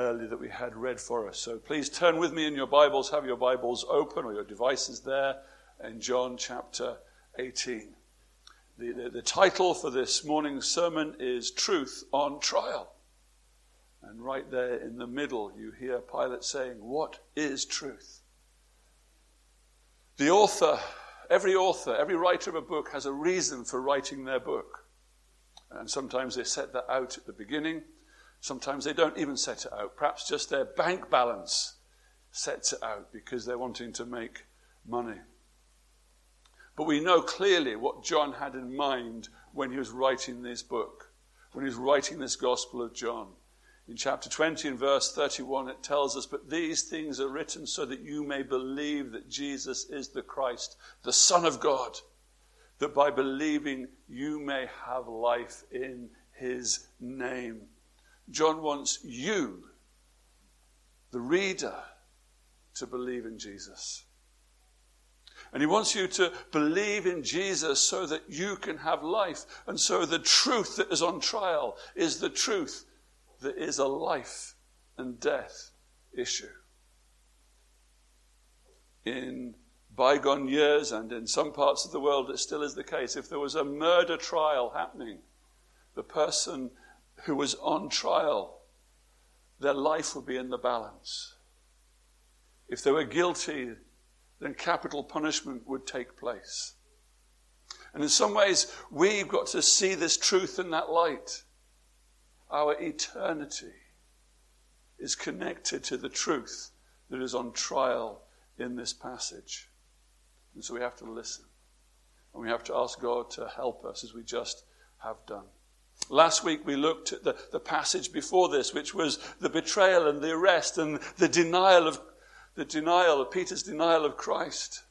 earlier that we had read for us. So please turn with me in your Bibles, have your Bibles open or your devices there in John chapter 18. The, the, the title for this morning's sermon is Truth on Trial. And right there in the middle, you hear Pilate saying, What is truth? The author, every author, every writer of a book has a reason for writing their book. And sometimes they set that out at the beginning, Sometimes they don't even set it out. Perhaps just their bank balance sets it out because they're wanting to make money. But we know clearly what John had in mind when he was writing this book, when he was writing this Gospel of John. In chapter 20 and verse 31, it tells us, But these things are written so that you may believe that Jesus is the Christ, the Son of God, that by believing you may have life in his name. John wants you, the reader, to believe in Jesus. And he wants you to believe in Jesus so that you can have life. And so the truth that is on trial is the truth that is a life and death issue. In bygone years and in some parts of the world, it still is the case. If there was a murder trial happening, the person who was on trial, their life would be in the balance. If they were guilty, then capital punishment would take place. And in some ways, we've got to see this truth in that light. Our eternity is connected to the truth that is on trial in this passage. And so we have to listen. And we have to ask God to help us as we just have done. Last week we looked at the, the passage before this, which was the betrayal and the arrest and the denial of the denial of Peter's denial of Christ.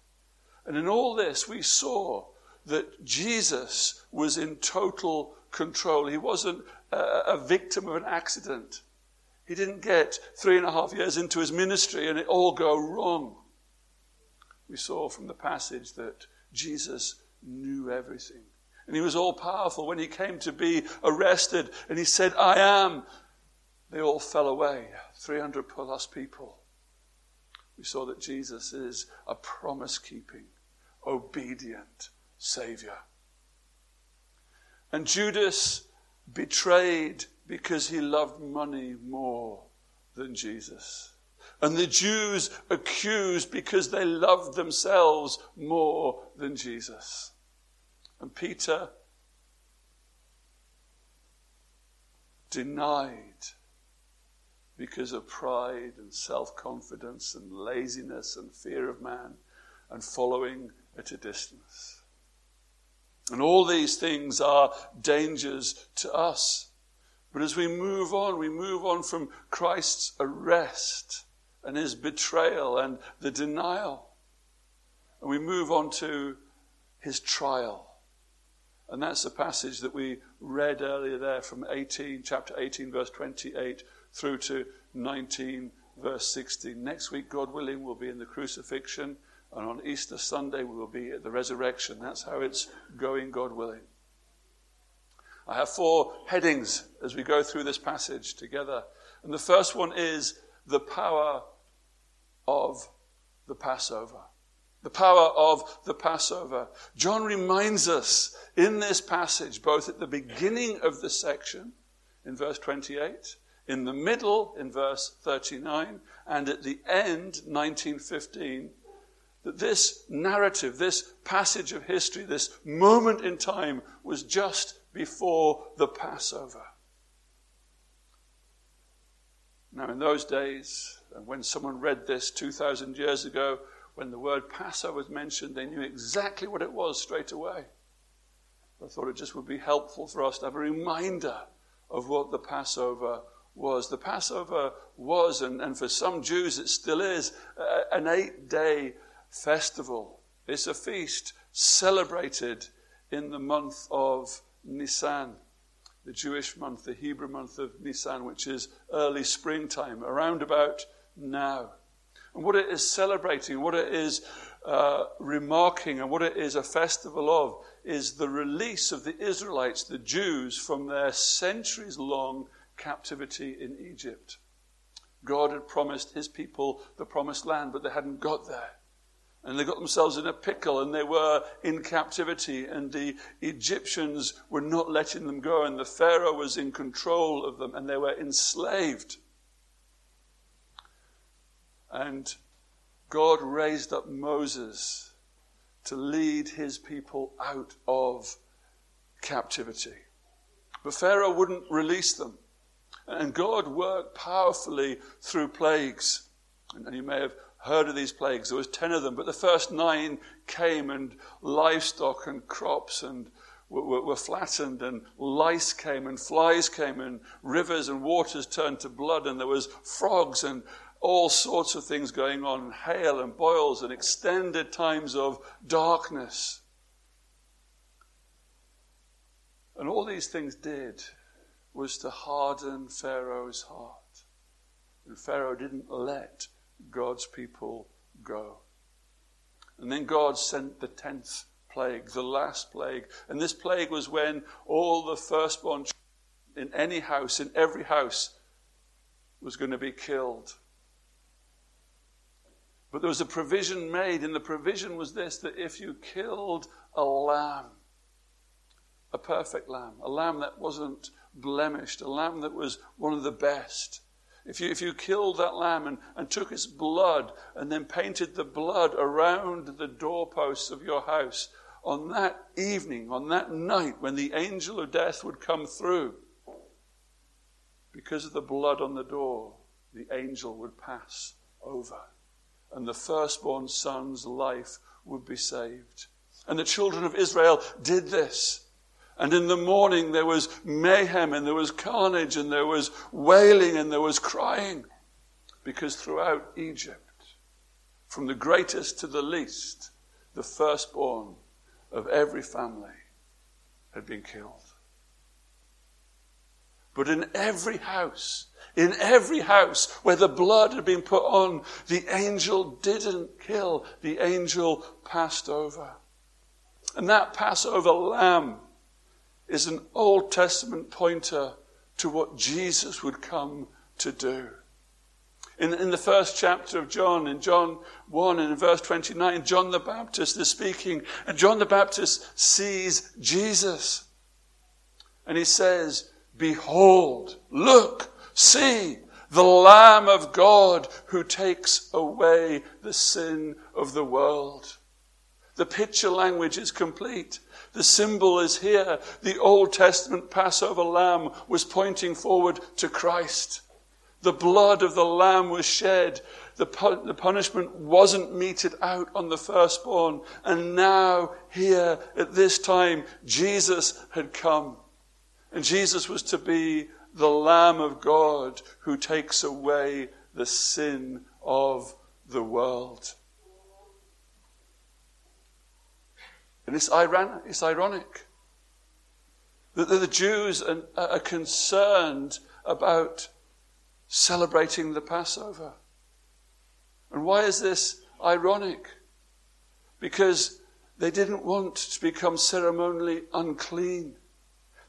And in all this we saw that Jesus was in total control. He wasn't a, a victim of an accident. He didn't get three and a half years into his ministry and it all go wrong. We saw from the passage that Jesus knew everything and he was all powerful. When he came to be arrested and he said, I am, they all fell away 300 plus people. We saw that Jesus is a promise keeping, obedient Savior. And Judas betrayed because he loved money more than Jesus. And the Jews accused because they loved themselves more than Jesus. And Peter denied because of pride and self confidence and laziness and fear of man and following at a distance. And all these things are dangers to us. But as we move on, we move on from Christ's arrest and his betrayal and the denial. And we move on to his trial. And that's the passage that we read earlier there from 18, chapter 18, verse 28 through to 19, verse 16. Next week, God willing, we'll be in the crucifixion. And on Easter Sunday, we will be at the resurrection. That's how it's going, God willing. I have four headings as we go through this passage together. And the first one is the power of the Passover the power of the Passover. John reminds us in this passage, both at the beginning of the section, in verse 28, in the middle, in verse 39, and at the end, 1915, that this narrative, this passage of history, this moment in time was just before the Passover. Now, in those days, and when someone read this 2,000 years ago, when the word Passover was mentioned, they knew exactly what it was straight away. I thought it just would be helpful for us to have a reminder of what the Passover was. The Passover was, and, and for some Jews it still is, uh, an eight day festival. It's a feast celebrated in the month of Nisan, the Jewish month, the Hebrew month of Nisan, which is early springtime, around about now. And what it is celebrating, what it is uh, remarking, and what it is a festival of is the release of the Israelites, the Jews, from their centuries long captivity in Egypt. God had promised his people the promised land, but they hadn't got there. And they got themselves in a pickle and they were in captivity and the Egyptians were not letting them go and the Pharaoh was in control of them and they were enslaved. And God raised up Moses to lead his people out of captivity. But Pharaoh wouldn't release them. And God worked powerfully through plagues. And you may have heard of these plagues. There was ten of them, but the first nine came, and livestock and crops and were, were, flattened, and lice came, and flies came, and rivers and waters turned to blood, and there was frogs and all sorts of things going on, hail and boils, and extended times of darkness. And all these things did was to harden Pharaoh's heart. And Pharaoh didn't let God's people go. And then God sent the tenth plague, the last plague. And this plague was when all the firstborn in any house, in every house, was going to be killed. But there was a provision made, and the provision was this that if you killed a lamb, a perfect lamb, a lamb that wasn't blemished, a lamb that was one of the best, if you, if you killed that lamb and, and took its blood and then painted the blood around the doorposts of your house, on that evening, on that night when the angel of death would come through, because of the blood on the door, the angel would pass over. And the firstborn son's life would be saved. And the children of Israel did this. And in the morning there was mayhem and there was carnage and there was wailing and there was crying. Because throughout Egypt, from the greatest to the least, the firstborn of every family had been killed. But in every house, in every house where the blood had been put on, the angel didn't kill, the angel passed over. And that Passover lamb is an Old Testament pointer to what Jesus would come to do. In, in the first chapter of John, in John 1 and in verse 29, John the Baptist is speaking, and John the Baptist sees Jesus. And he says, Behold, look, see, the Lamb of God who takes away the sin of the world. The picture language is complete. The symbol is here. The Old Testament Passover lamb was pointing forward to Christ. The blood of the lamb was shed. The, pu- the punishment wasn't meted out on the firstborn. And now, here, at this time, Jesus had come. And Jesus was to be the Lamb of God who takes away the sin of the world. And it's, iron- it's ironic that the Jews are concerned about celebrating the Passover. And why is this ironic? Because they didn't want to become ceremonially unclean.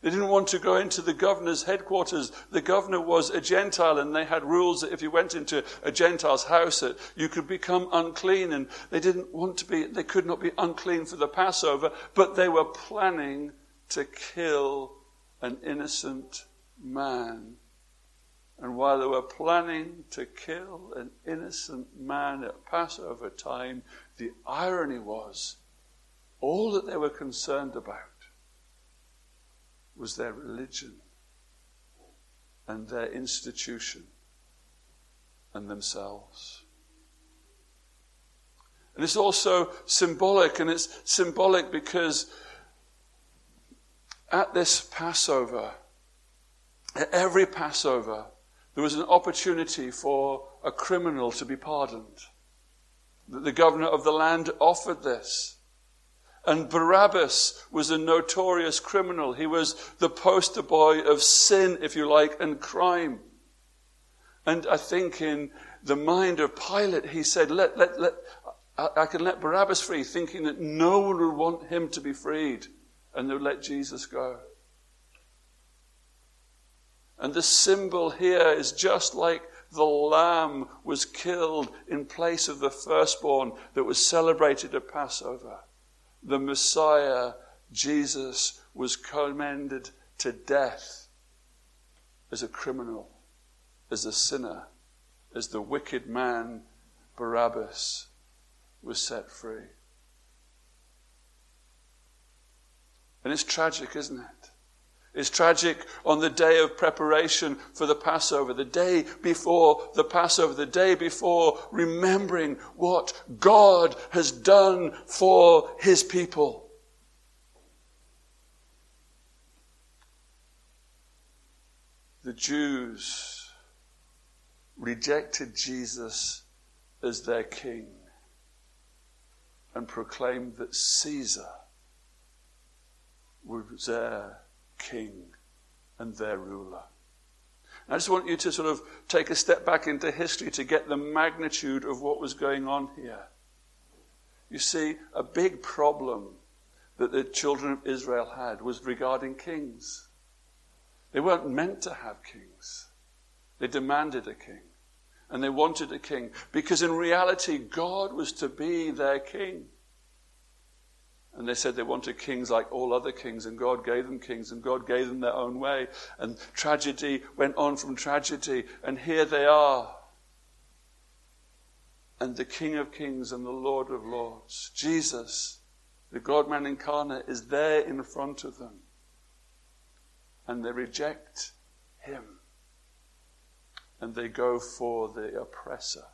They didn't want to go into the governor's headquarters. The governor was a Gentile, and they had rules that if you went into a Gentile's house, that you could become unclean. And they didn't want to be, they could not be unclean for the Passover, but they were planning to kill an innocent man. And while they were planning to kill an innocent man at Passover time, the irony was all that they were concerned about was their religion and their institution and themselves. And it's also symbolic, and it's symbolic because at this Passover, at every Passover, there was an opportunity for a criminal to be pardoned. The governor of the land offered this. And Barabbas was a notorious criminal. He was the poster boy of sin, if you like, and crime. And I think in the mind of Pilate, he said, let, let, let, I can let Barabbas free, thinking that no one would want him to be freed, and they would let Jesus go. And the symbol here is just like The lamb was killed in place of the firstborn that was celebrated at Passover. The Messiah, Jesus, was commended to death as a criminal, as a sinner, as the wicked man Barabbas was set free. And it's tragic, isn't it? It's tragic on the day of preparation for the Passover, the day before the Passover, the day before remembering what God has done for his people. The Jews rejected Jesus as their king and proclaimed that Caesar was their king and their ruler. I just want you to sort of take a step back into history to get the magnitude of what was going on here. You see, a big problem that the children of Israel had was regarding kings. They weren't meant to have kings, they demanded a king. And they wanted a king because in reality, God was to be their king. And they said they wanted kings like all other kings, and God gave them kings, and God gave them their own way. And tragedy went on from tragedy, and here they are. And the King of Kings and the Lord of Lords, Jesus, the God man incarnate, is there in front of them. And they reject him. And they go for the oppressor,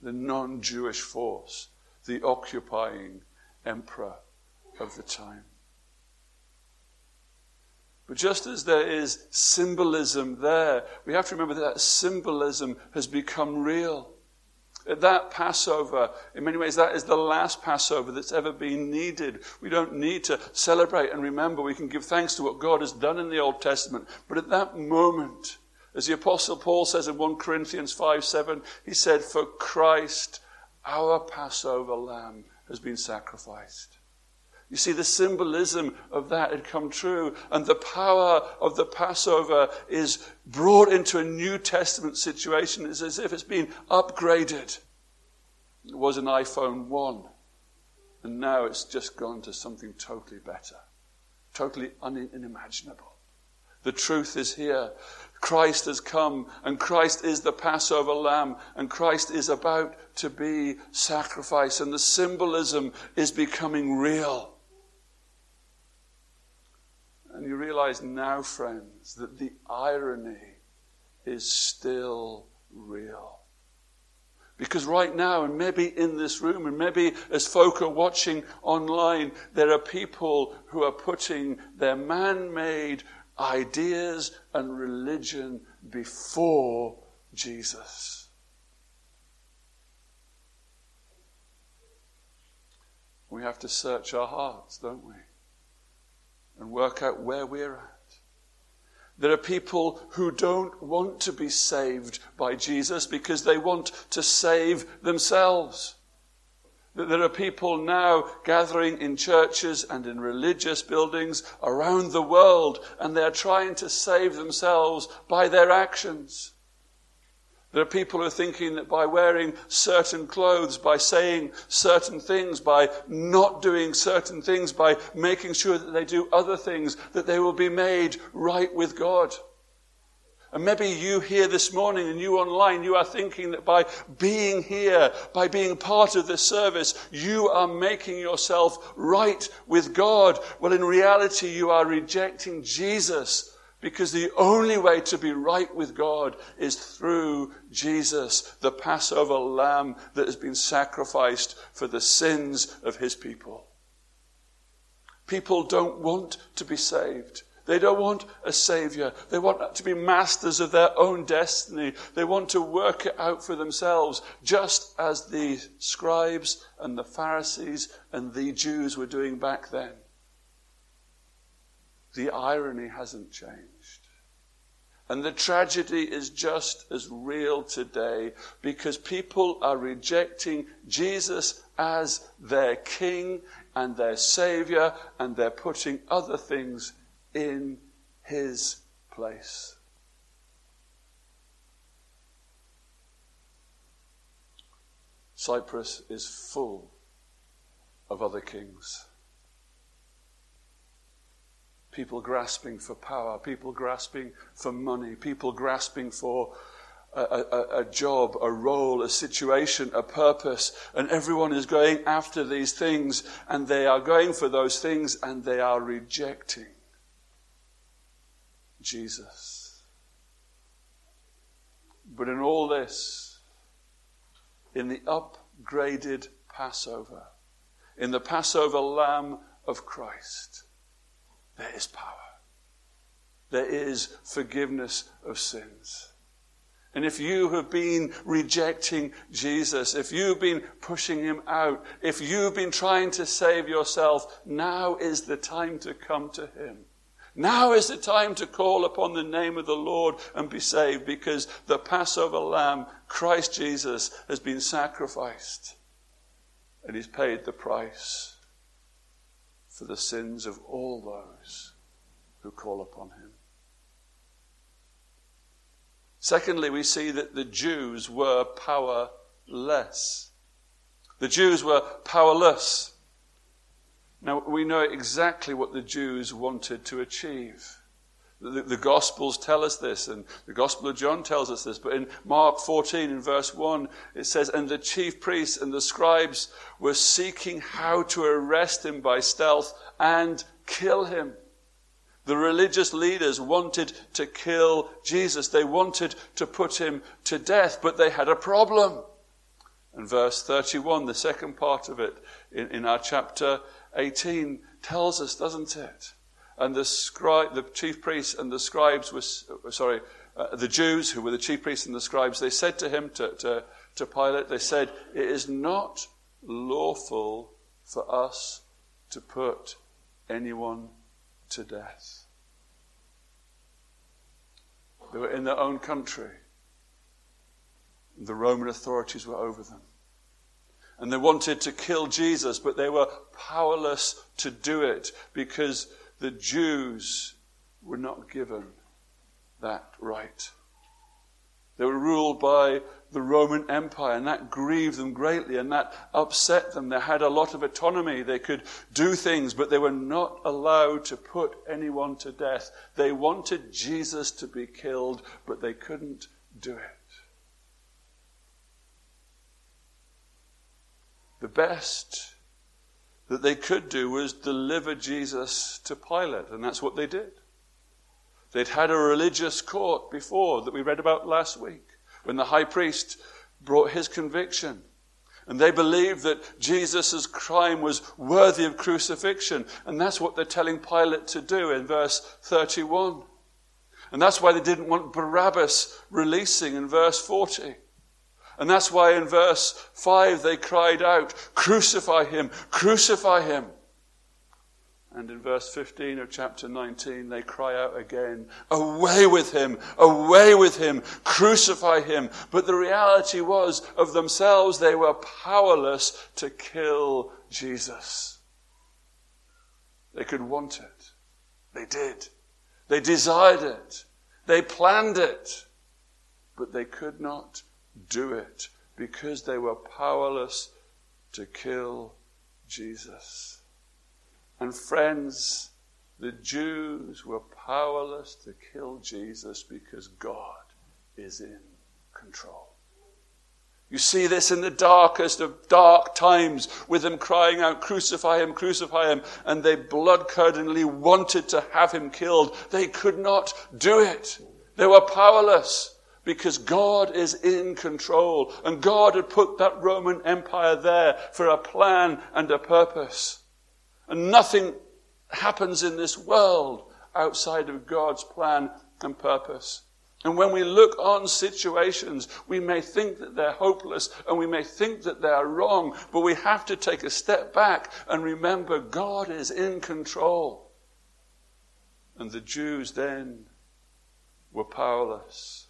the non Jewish force, the occupying emperor of the time. But just as there is symbolism there, we have to remember that, symbolism has become real. At that Passover, in many ways, that is the last Passover that's ever been needed. We don't need to celebrate and remember. We can give thanks to what God has done in the Old Testament. But at that moment, as the Apostle Paul says in 1 Corinthians 5 7, he said, For Christ, our Passover lamb, has been sacrificed. You see, the symbolism of that had come true, and the power of the Passover is brought into a New Testament situation. It's as if it's been upgraded. It was an iPhone 1, and now it's just gone to something totally better, totally unimaginable. The truth is here. Christ has come, and Christ is the Passover lamb, and Christ is about to be sacrificed, and the symbolism is becoming real. And you realize now, friends, that the irony is still real. Because right now, and maybe in this room, and maybe as folk are watching online, there are people who are putting their man made ideas and religion before Jesus. We have to search our hearts, don't we? And work out where we're at. There are people who don't want to be saved by Jesus because they want to save themselves. That there are people now gathering in churches and in religious buildings around the world, and they're trying to save themselves by their actions. There are people who are thinking that by wearing certain clothes, by saying certain things, by not doing certain things, by making sure that they do other things, that they will be made right with God. And maybe you here this morning and you online, you are thinking that by being here, by being part of this service, you are making yourself right with God. Well, in reality, you are rejecting Jesus because the only way to be right with God is through Jesus, the Passover lamb that has been sacrificed for the sins of his people. People don't want to be saved. They don't want a savior. They want to be masters of their own destiny. They want to work it out for themselves, just as the scribes and the Pharisees and the Jews were doing back then. The irony hasn't changed. And the tragedy is just as real today because people are rejecting Jesus as their king and their savior, and they're putting other things in his place. Cyprus is full of other kings. People grasping for power, people grasping for money, people grasping for a, a, a, job, a role, a situation, a purpose, and everyone is going after these things, and they are going for those things, and they are rejecting Jesus. But in all this, in the upgraded Passover, in the Passover lamb of Christ, there is power. There is forgiveness of sins. And if you have been rejecting Jesus, if you've been pushing him out, if you've been trying to save yourself, now is the time to come to him. Now is the time to call upon the name of the Lord and be saved because the Passover lamb, Christ Jesus, has been sacrificed and he's paid the price for the sins of all those who call upon him. Secondly, we see that the Jews were powerless. The Jews were powerless. Now, we know exactly what the Jews wanted to achieve. The, the, Gospels tell us this, and the Gospel of John tells us this, but in Mark 14, in verse 1, it says, And the chief priests and the scribes were seeking how to arrest him by stealth and kill him. The religious leaders wanted to kill Jesus. They wanted to put him to death, but they had a problem. And verse 31, the second part of it in, in our chapter, 18 tells us, doesn't it? And the, scri- the chief priests and the scribes were, sorry, uh, the Jews who were the chief priests and the scribes, they said to him, to, to, to Pilate, they said, It is not lawful for us to put anyone to death. They were in their own country. The Roman authorities were over them and they wanted to kill Jesus, but they were powerless to do it because the Jews were not given that right. They were ruled by the Roman Empire, and that grieved them greatly, and that upset them. They had a lot of autonomy. They could do things, but they were not allowed to put anyone to death. They wanted Jesus to be killed, but they couldn't do it. The best that they could do was deliver Jesus to Pilate, and that's what they did. They'd had a religious court before that we read about last week when the high priest brought his conviction. And they believed that Jesus' crime was worthy of crucifixion. And that's what they're telling Pilate to do in verse 31. And that's why they didn't want Barabbas releasing in verse 40. And that's why in verse 5 they cried out, Crucify him, crucify him. And in verse 15 of chapter 19, they cry out again, Away with him, away with him, crucify him. But the reality was, of themselves, they were powerless to kill Jesus. They could want it. They did. They desired it. They planned it. But they could not do it because they were powerless to kill Jesus. And friends, the Jews were powerless to kill Jesus because God is in control. You see this in the darkest of dark times with them crying out, Crucify him, crucify him. And they blood curdlingly wanted to have him killed. They could not do it. They were powerless because God is in control. And God had put that Roman Empire there for a plan and a purpose. And nothing happens in this world outside of God's plan and purpose. And when we look on situations, we may think that they're hopeless and we may think that they are wrong, but we have to take a step back and remember God is in control. And the Jews then were powerless.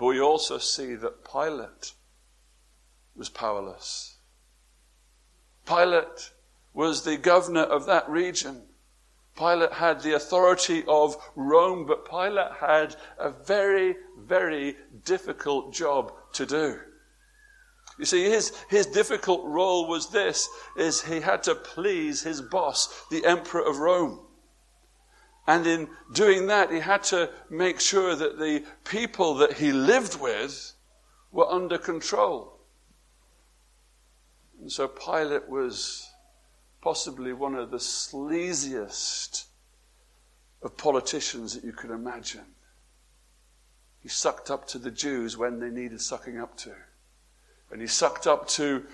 But we also see that Pilate was powerless. Pilate was the governor of that region. Pilate had the authority of Rome, but Pilate had a very, very difficult job to do. You see, his, his difficult role was this, is he had to please his boss, the Emperor of Rome. And in doing that, he had to make sure that the people that he lived with were under control. And so Pilate was possibly one of the sleaziest of politicians that you could imagine. He sucked up to the Jews when they needed sucking up to. And he sucked up to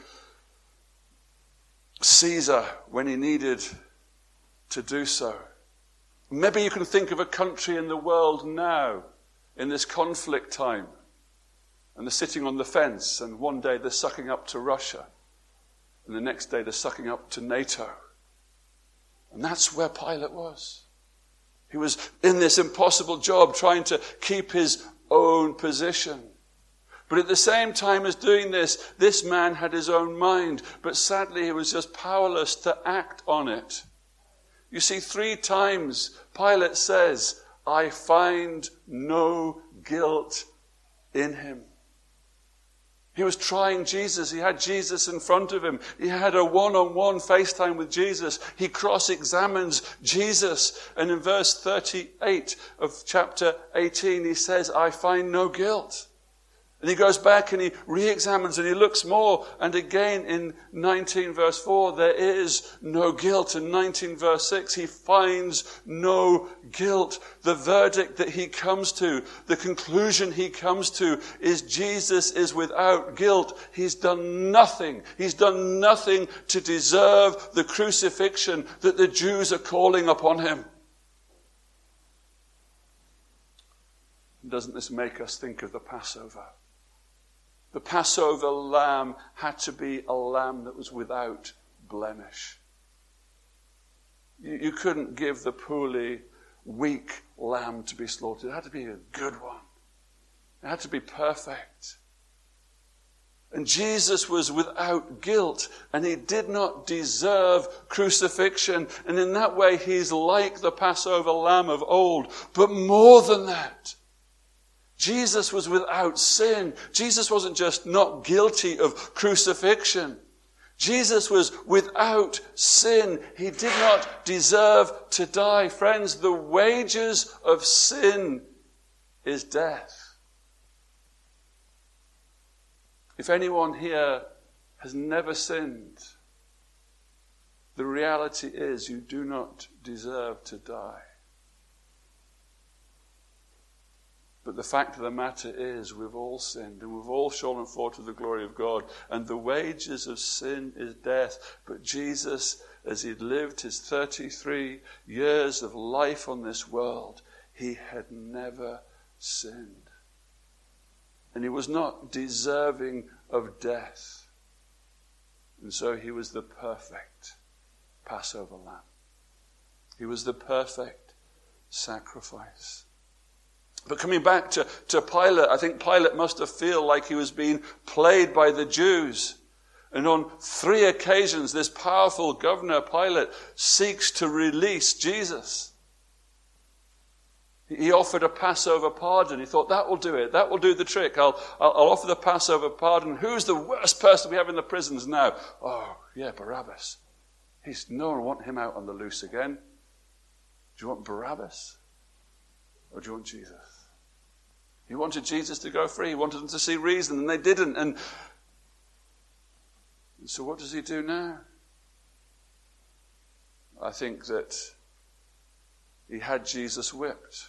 Caesar when he needed to do so. Maybe you can think of a country in the world now, in this conflict time, and they're sitting on the fence, and one day they're sucking up to Russia, and the next day they're sucking up to NATO. And that's where Pilate was. He was in this impossible job trying to keep his own position. But at the same time as doing this, this man had his own mind, but sadly he was just powerless to act on it. You see, three times Pilate says, I find no guilt in him. He was trying Jesus. He had Jesus in front of him. He had a one on one FaceTime with Jesus. He cross examines Jesus. And in verse 38 of chapter 18, he says, I find no guilt. And he goes back and he re examines and he looks more. And again in 19 verse 4, there is no guilt. In 19 verse 6, he finds no guilt. The verdict that he comes to, the conclusion he comes to is Jesus is without guilt. He's done nothing. He's done nothing to deserve the crucifixion that the Jews are calling upon him. Doesn't this make us think of the Passover? The Passover lamb had to be a lamb that was without blemish. You, you couldn't give the poorly, weak lamb to be slaughtered. It had to be a good one. It had to be perfect. And Jesus was without guilt, and he did not deserve crucifixion. And in that way, he's like the Passover lamb of old. But more than that, Jesus was without sin. Jesus wasn't just not guilty of crucifixion. Jesus was without sin. He did not deserve to die. Friends, the wages of sin is death. If anyone here has never sinned, the reality is you do not deserve to die. But the fact of the matter is, we've all sinned and we've all fallen short of the glory of God. And the wages of sin is death. But Jesus, as he'd lived his 33 years of life on this world, he had never sinned. And he was not deserving of death. And so he was the perfect Passover lamb. He was the perfect sacrifice. But coming back to, to Pilate, I think Pilate must have felt like he was being played by the Jews. And on three occasions, this powerful governor, Pilate, seeks to release Jesus. He offered a Passover pardon. He thought, that will do it. That will do the trick. I'll, I'll, I'll offer the Passover pardon. Who's the worst person we have in the prisons now? Oh, yeah, Barabbas. He's, no one want him out on the loose again. Do you want Barabbas? Or do you want Jesus? He wanted Jesus to go free. He wanted them to see reason, and they didn't. And so, what does he do now? I think that he had Jesus whipped.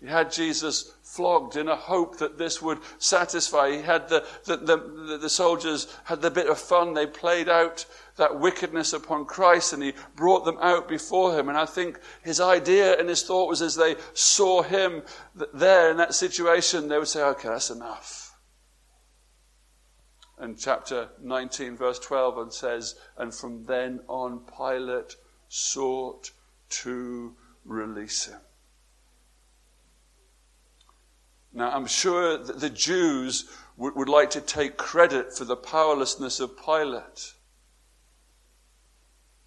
He had Jesus flogged in a hope that this would satisfy. He had the, the, the, the, soldiers had the bit of fun. They played out that wickedness upon Christ and he brought them out before him. And I think his idea and his thought was as they saw him there in that situation, they would say, okay, that's enough. And chapter 19, verse 12, and says, And from then on, Pilate sought to release him. Now, I'm sure that the Jews would, would like to take credit for the powerlessness of Pilate.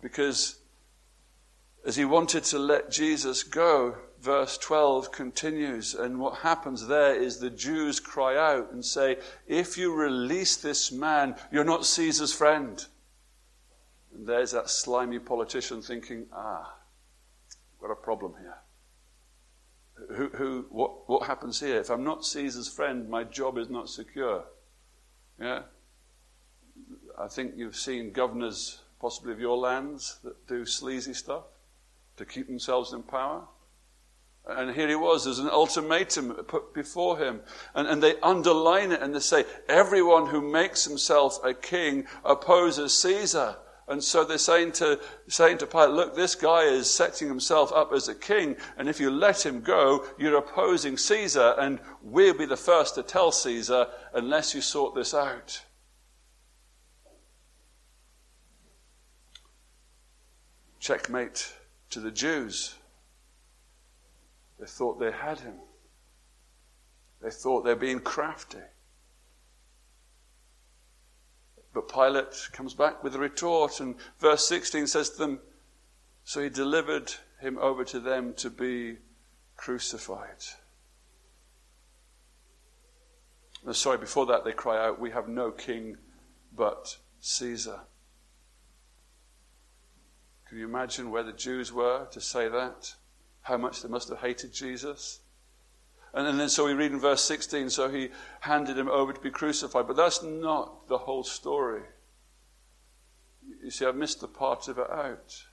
Because as he wanted to let Jesus go, verse 12 continues, and what happens there is the Jews cry out and say, If you release this man, you're not Caesar's friend. And there's that slimy politician thinking, Ah, got a problem here. Who, who, what, what happens here? If I'm not Caesar's friend, my job is not secure. Yeah? I think you've seen governors, possibly of your lands, that do sleazy stuff to keep themselves in power. And here he was, there's an ultimatum put before him. And, and they underline it and they say, everyone who makes himself a king opposes Caesar. And so they're saying to, saying to Pilate, look, this guy is setting himself up as a king, and if you let him go, you're opposing Caesar, and we'll be the first to tell Caesar unless you sort this out. Checkmate to the Jews. They thought they had him. They thought they're being crafty. But Pilate comes back with a retort, and verse 16 says to them, So he delivered him over to them to be crucified. No, sorry, before that they cry out, We have no king but Caesar. Can you imagine where the Jews were to say that? How much they must have hated Jesus? And then so we read in verse 16, so he handed him over to be crucified. But that's not the whole story. You see, I've missed the part of it out.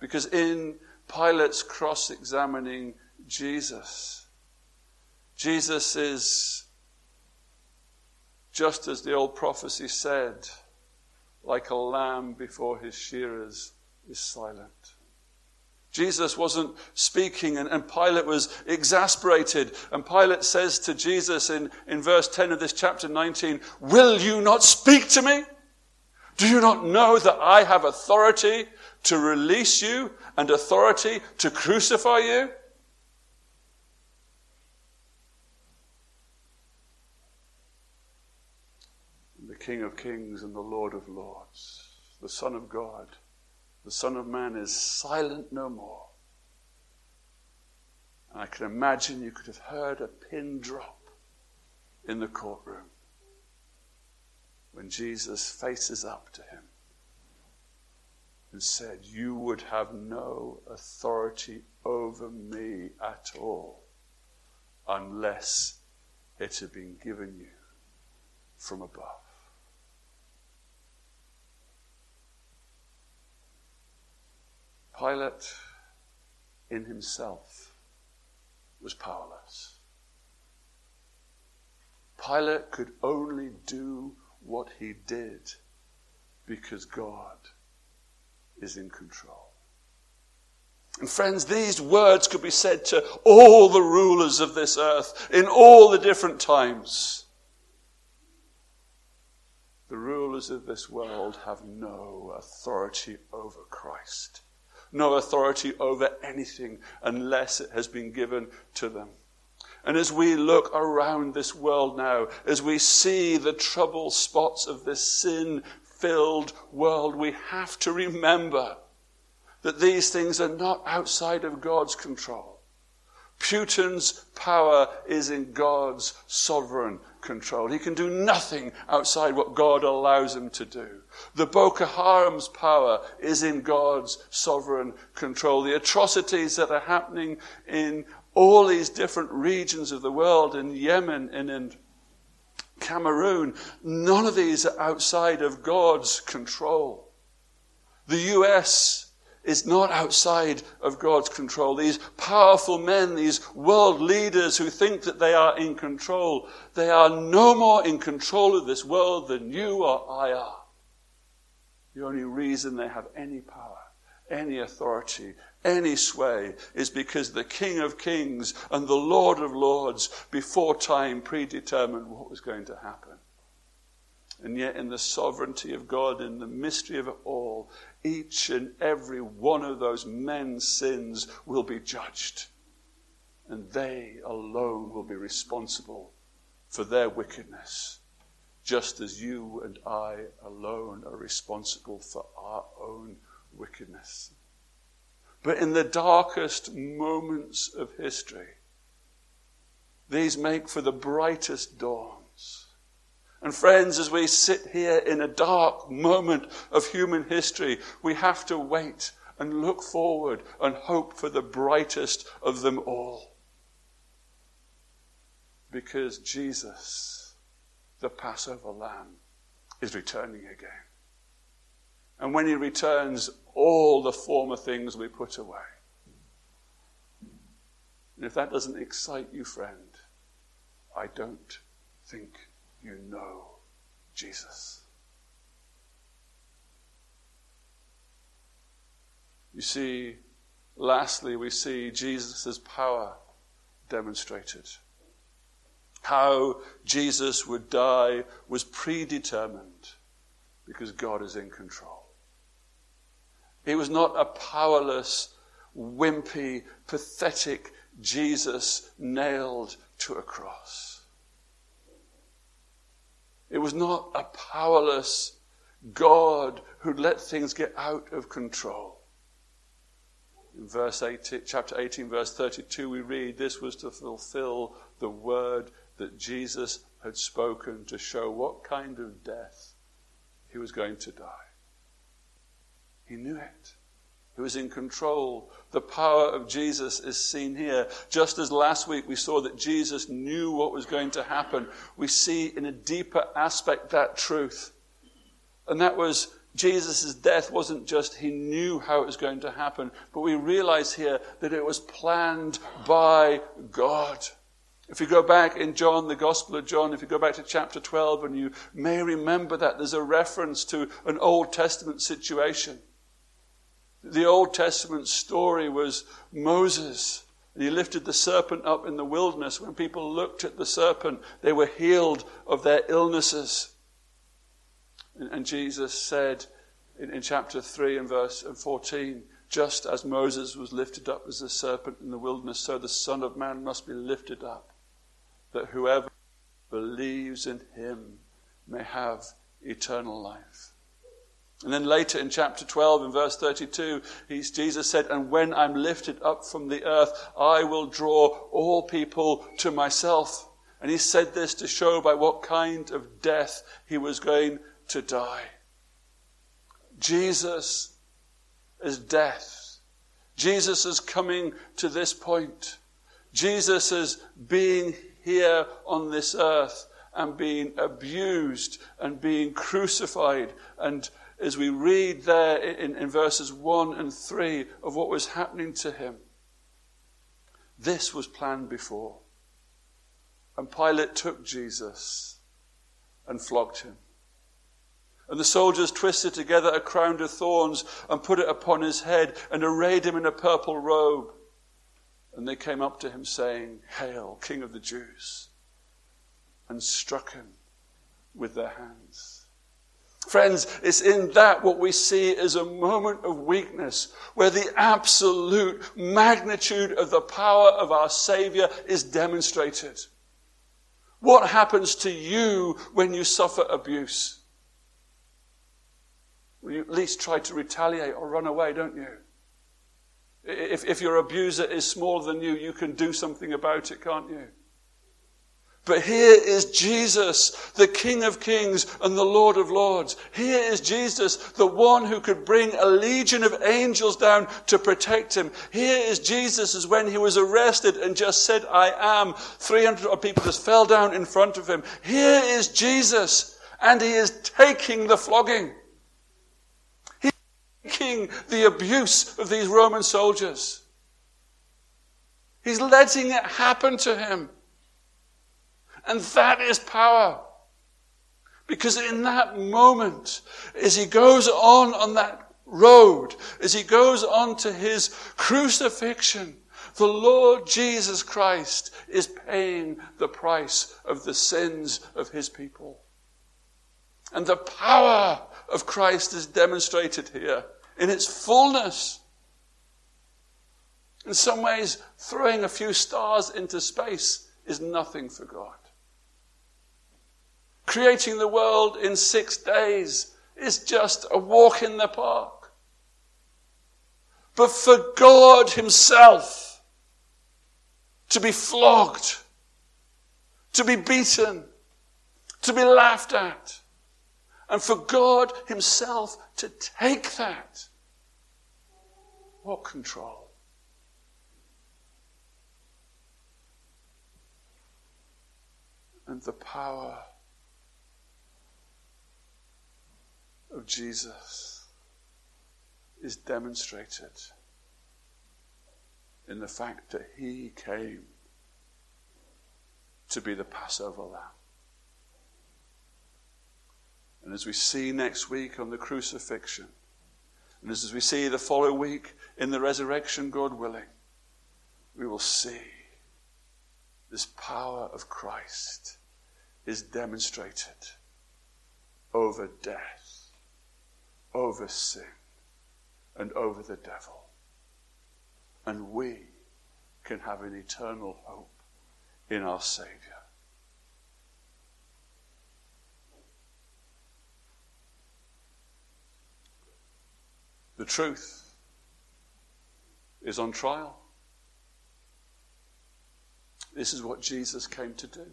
Because in Pilate's cross examining Jesus, Jesus is, just as the old prophecy said, like a lamb before his shearers is silent. Jesus wasn't speaking, and, and, Pilate was exasperated. And Pilate says to Jesus in, in verse 10 of this chapter 19, Will you not speak to me? Do you not know that I have authority to release you and authority to crucify you? King of Kings and the Lord of Lords, the Son of God the Son of Man is silent no more. And I can imagine you could have heard a pin drop in the courtroom when Jesus faces up to him and said, You would have no authority over me at all unless it had been given you from above. Pilate in himself was powerless. Pilate could only do what he did because God is in control. And friends, these words could be said to all the rulers of this earth in all the different times. The rulers of this world have no authority over Christ no authority over anything unless it has been given to them. And as we look around this world now, as we see the trouble spots of this sin filled world, we have to remember that these things are not outside of God's control. Putin's power is in God's sovereign control. He can do nothing outside what God allows him to do. The Boko Haram's power is in God's sovereign control. The atrocities that are happening in all these different regions of the world, in Yemen and in Cameroon, none of these are outside of God's control. The US is not outside of God's control. These powerful men, these world leaders who think that they are in control, they are no more in control of this world than you or I are. The only reason they have any power, any authority, any sway is because the King of Kings and the Lord of Lords before time predetermined what was going to happen. And yet, in the sovereignty of God, in the mystery of it all, each and every one of those men's sins will be judged. And they alone will be responsible for their wickedness, just as you and I alone are responsible for our own wickedness. But in the darkest moments of history, these make for the brightest dawns. And friends, as we sit here in a dark moment of human history, we have to wait and look forward and hope for the brightest of them all. Because Jesus, the Passover lamb, is returning again. And when he returns, all the former things will be put away. And if that doesn't excite you, friend, I don't think you know Jesus. You see, lastly, we see Jesus' power demonstrated. How Jesus would die was predetermined because God is in control. He was not a powerless, wimpy, pathetic Jesus nailed to a cross. It was not a powerless God who'd let things get out of control. In verse 18, chapter 18, verse 32, we read, This was to fulfill the word that Jesus had spoken to show what kind of death he was going to die. He knew it. He was in control. The power of Jesus is seen here. Just as last week we saw that Jesus knew what was going to happen, we see in a deeper aspect that truth. And that was Jesus' death wasn't just he knew how it was going to happen, but we realize here that it was planned by God. If you go back in John, the Gospel of John, if you go back to chapter 12, and you may remember that there's a reference to an Old Testament situation. The Old Testament story was Moses. He lifted the serpent up in the wilderness. When people looked at the serpent, they were healed of their illnesses. And, Jesus said in, in chapter 3 and verse 14, just as Moses was lifted up as a serpent in the wilderness, so the Son of Man must be lifted up, that whoever believes in him may have eternal life. And then later in chapter 12, in verse 32, Jesus said, And when I'm lifted up from the earth, I will draw all people to myself. And he said this to show by what kind of death he was going to die. Jesus is death. Jesus is coming to this point. Jesus is being here on this earth and being abused and being crucified. And as we read there in, in verses 1 and 3 of what was happening to him, this was planned before. And Pilate took Jesus and flogged him. And the soldiers twisted together a crown of thorns and put it upon his head and arrayed him in a purple robe. And they came up to him saying, Hail, King of the Jews, and struck him with their hands. Friends, it's in that what we see is a moment of weakness where the absolute magnitude of the power of our Savior is demonstrated. What happens to you when you suffer abuse? you at least try to retaliate or run away, don't you? If, if your abuser is smaller than you, you can do something about it, can't you? But here is Jesus, the King of Kings and the Lord of Lords. Here is Jesus, the one who could bring a legion of angels down to protect him. Here is Jesus as when he was arrested and just said, I am. 300 people just fell down in front of him. Here is Jesus, and he is taking the flogging He's taking the abuse of these Roman soldiers. He's letting it happen to him. And that is power. Because in that moment, as he goes on on that road, as he goes on to his crucifixion, the Lord Jesus Christ is paying the price of the sins of his people. And the power of Christ is demonstrated here in its fullness. In some ways, throwing a few stars into space is nothing for God. Creating the world in six days is just a walk in the park. but for God Himself to be flogged, to be beaten, to be laughed at, and for God Himself to take that. What control? And the power of Jesus is demonstrated in the fact that he came to be the Passover lamb. And as we see next week on the crucifixion, and as we see the following week in the resurrection, God willing, we will see this power of Christ is demonstrated over death, over sin, and over the devil. And we can have an eternal hope in our Savior. The truth is on trial. This is what Jesus came to do.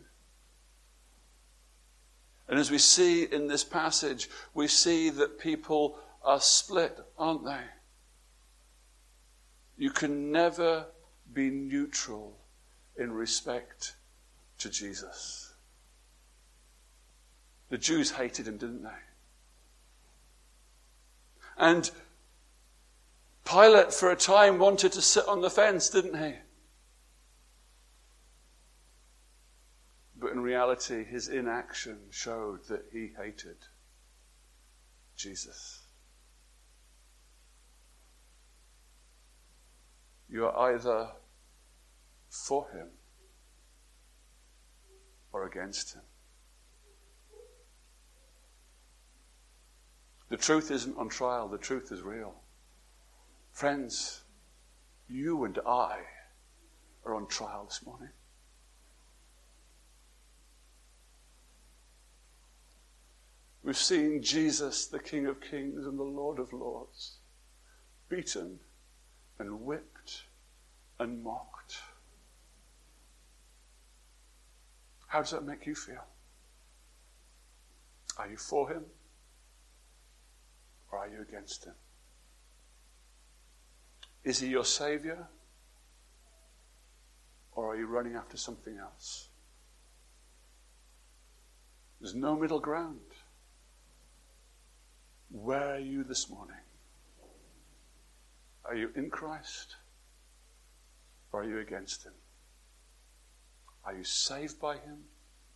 And as we see in this passage, we see that people are split, aren't they? You can never be neutral in respect to Jesus. The Jews hated him, didn't they? And Pilate, for a time, wanted to sit on the fence, didn't he? But in reality, his inaction showed that he hated Jesus. You are either for him or against him. The truth isn't on trial, the truth is real. Friends, you and I are on trial this morning. We've seen Jesus, the King of Kings and the Lord of Lords, beaten and whipped and mocked. How does that make you feel? Are you for him or are you against him? Is he your Savior? Or are you running after something else? There's no middle ground. Where are you this morning? Are you in Christ? Or are you against Him? Are you saved by Him?